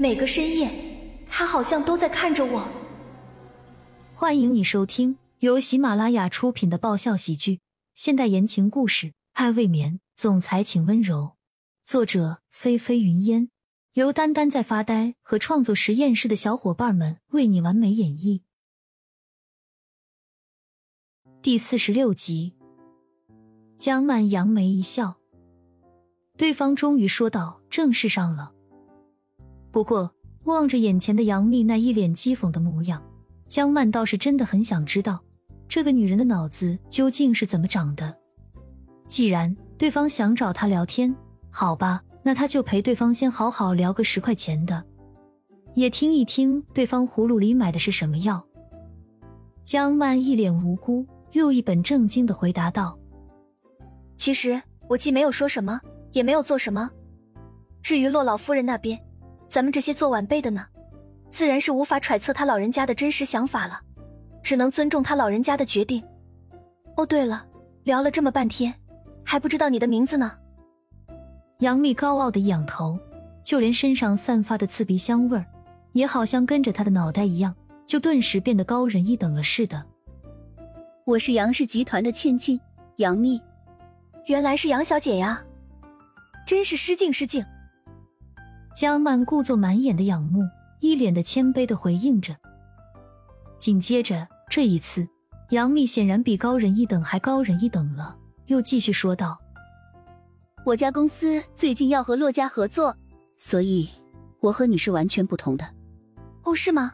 每个深夜，他好像都在看着我。欢迎你收听由喜马拉雅出品的爆笑喜剧、现代言情故事《爱未眠》，总裁请温柔。作者：菲菲云烟，由丹丹在发呆和创作实验室的小伙伴们为你完美演绎。第四十六集，江曼扬眉一笑，对方终于说道：“正事上了。”不过望着眼前的杨幂那一脸讥讽的模样，江曼倒是真的很想知道这个女人的脑子究竟是怎么长的。既然对方想找她聊天，好吧，那她就陪对方先好好聊个十块钱的，也听一听对方葫芦里买的是什么药。江曼一脸无辜。又一本正经的回答道：“其实我既没有说什么，也没有做什么。至于洛老夫人那边，咱们这些做晚辈的呢，自然是无法揣测他老人家的真实想法了，只能尊重他老人家的决定。哦，对了，聊了这么半天，还不知道你的名字呢。”杨幂高傲的一仰头，就连身上散发的刺鼻香味儿，也好像跟着她的脑袋一样，就顿时变得高人一等了似的。我是杨氏集团的千金杨幂，原来是杨小姐呀，真是失敬失敬。江曼故作满眼的仰慕，一脸的谦卑的回应着。紧接着这一次，杨幂显然比高人一等还高人一等了，又继续说道：“我家公司最近要和洛家合作，所以我和你是完全不同的。”哦，是吗？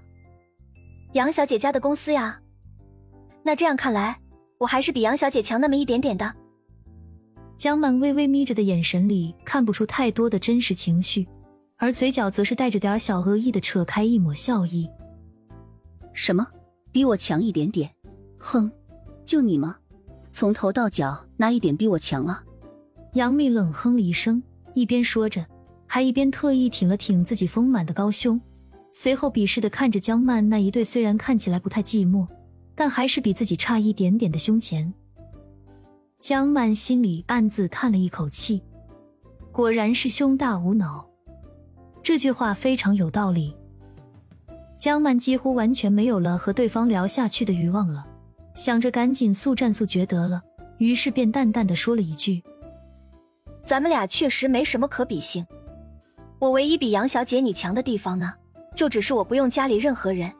杨小姐家的公司呀。那这样看来，我还是比杨小姐强那么一点点的。江曼微微眯着的眼神里看不出太多的真实情绪，而嘴角则是带着点小恶意的扯开一抹笑意。什么？比我强一点点？哼，就你吗？从头到脚哪一点比我强啊？杨幂冷哼了一声，一边说着，还一边特意挺了挺自己丰满的高胸，随后鄙视的看着江曼那一对虽然看起来不太寂寞。但还是比自己差一点点的胸前，江曼心里暗自叹了一口气，果然是胸大无脑。这句话非常有道理。江曼几乎完全没有了和对方聊下去的欲望了，想着赶紧速战速决得了，于是便淡淡的说了一句：“咱们俩确实没什么可比性。我唯一比杨小姐你强的地方呢，就只是我不用家里任何人、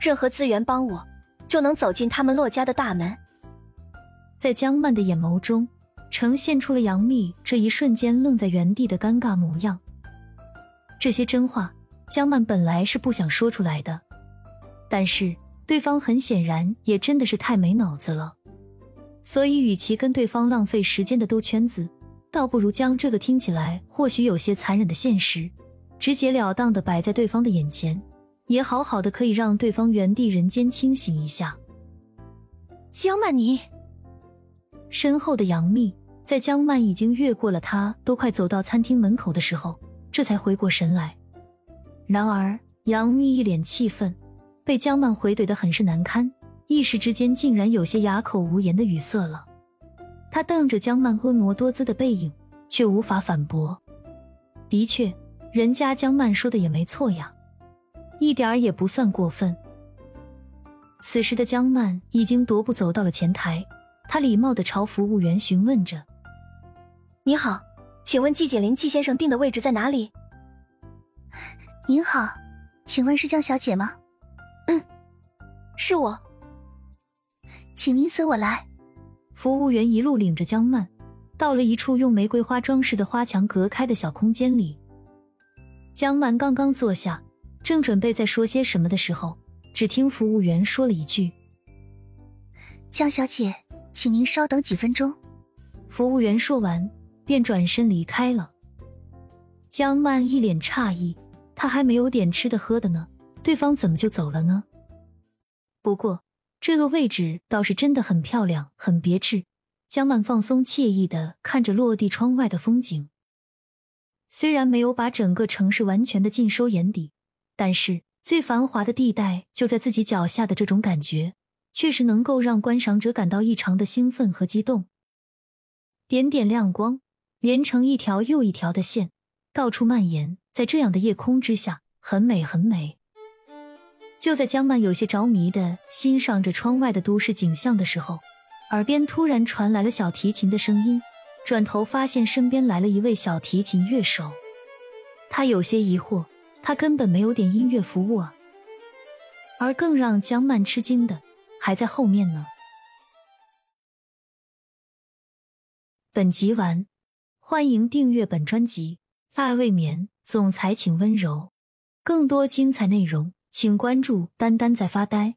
任何资源帮我。”就能走进他们洛家的大门。在江曼的眼眸中，呈现出了杨幂这一瞬间愣在原地的尴尬模样。这些真话，江曼本来是不想说出来的，但是对方很显然也真的是太没脑子了。所以，与其跟对方浪费时间的兜圈子，倒不如将这个听起来或许有些残忍的现实，直截了当的摆在对方的眼前。也好好的，可以让对方原地人间清醒一下。江曼妮身后的杨幂，在江曼已经越过了他，都快走到餐厅门口的时候，这才回过神来。然而，杨幂一脸气愤，被江曼回怼的很是难堪，一时之间竟然有些哑口无言的语塞了。他瞪着江曼婀娜多姿的背影，却无法反驳。的确，人家江曼说的也没错呀。一点儿也不算过分。此时的江曼已经踱步走到了前台，她礼貌的朝服务员询问着：“你好，请问季锦林季先生订的位置在哪里？”“您好，请问是江小姐吗？”“嗯，是我。”“请您随我来。”服务员一路领着江曼到了一处用玫瑰花装饰的花墙隔开的小空间里。江曼刚刚坐下。正准备再说些什么的时候，只听服务员说了一句：“江小姐，请您稍等几分钟。”服务员说完，便转身离开了。江曼一脸诧异，他还没有点吃的喝的呢，对方怎么就走了呢？不过这个位置倒是真的很漂亮，很别致。江曼放松惬意的看着落地窗外的风景，虽然没有把整个城市完全的尽收眼底。但是最繁华的地带就在自己脚下的这种感觉，确实能够让观赏者感到异常的兴奋和激动。点点亮光连成一条又一条的线，到处蔓延，在这样的夜空之下，很美，很美。就在江曼有些着迷的欣赏着窗外的都市景象的时候，耳边突然传来了小提琴的声音。转头发现身边来了一位小提琴乐手，他有些疑惑，他根本没有点音乐服务啊。而更让江曼吃惊的还在后面呢。本集完，欢迎订阅本专辑《爱未眠》，总裁请温柔。更多精彩内容，请关注“丹丹在发呆”。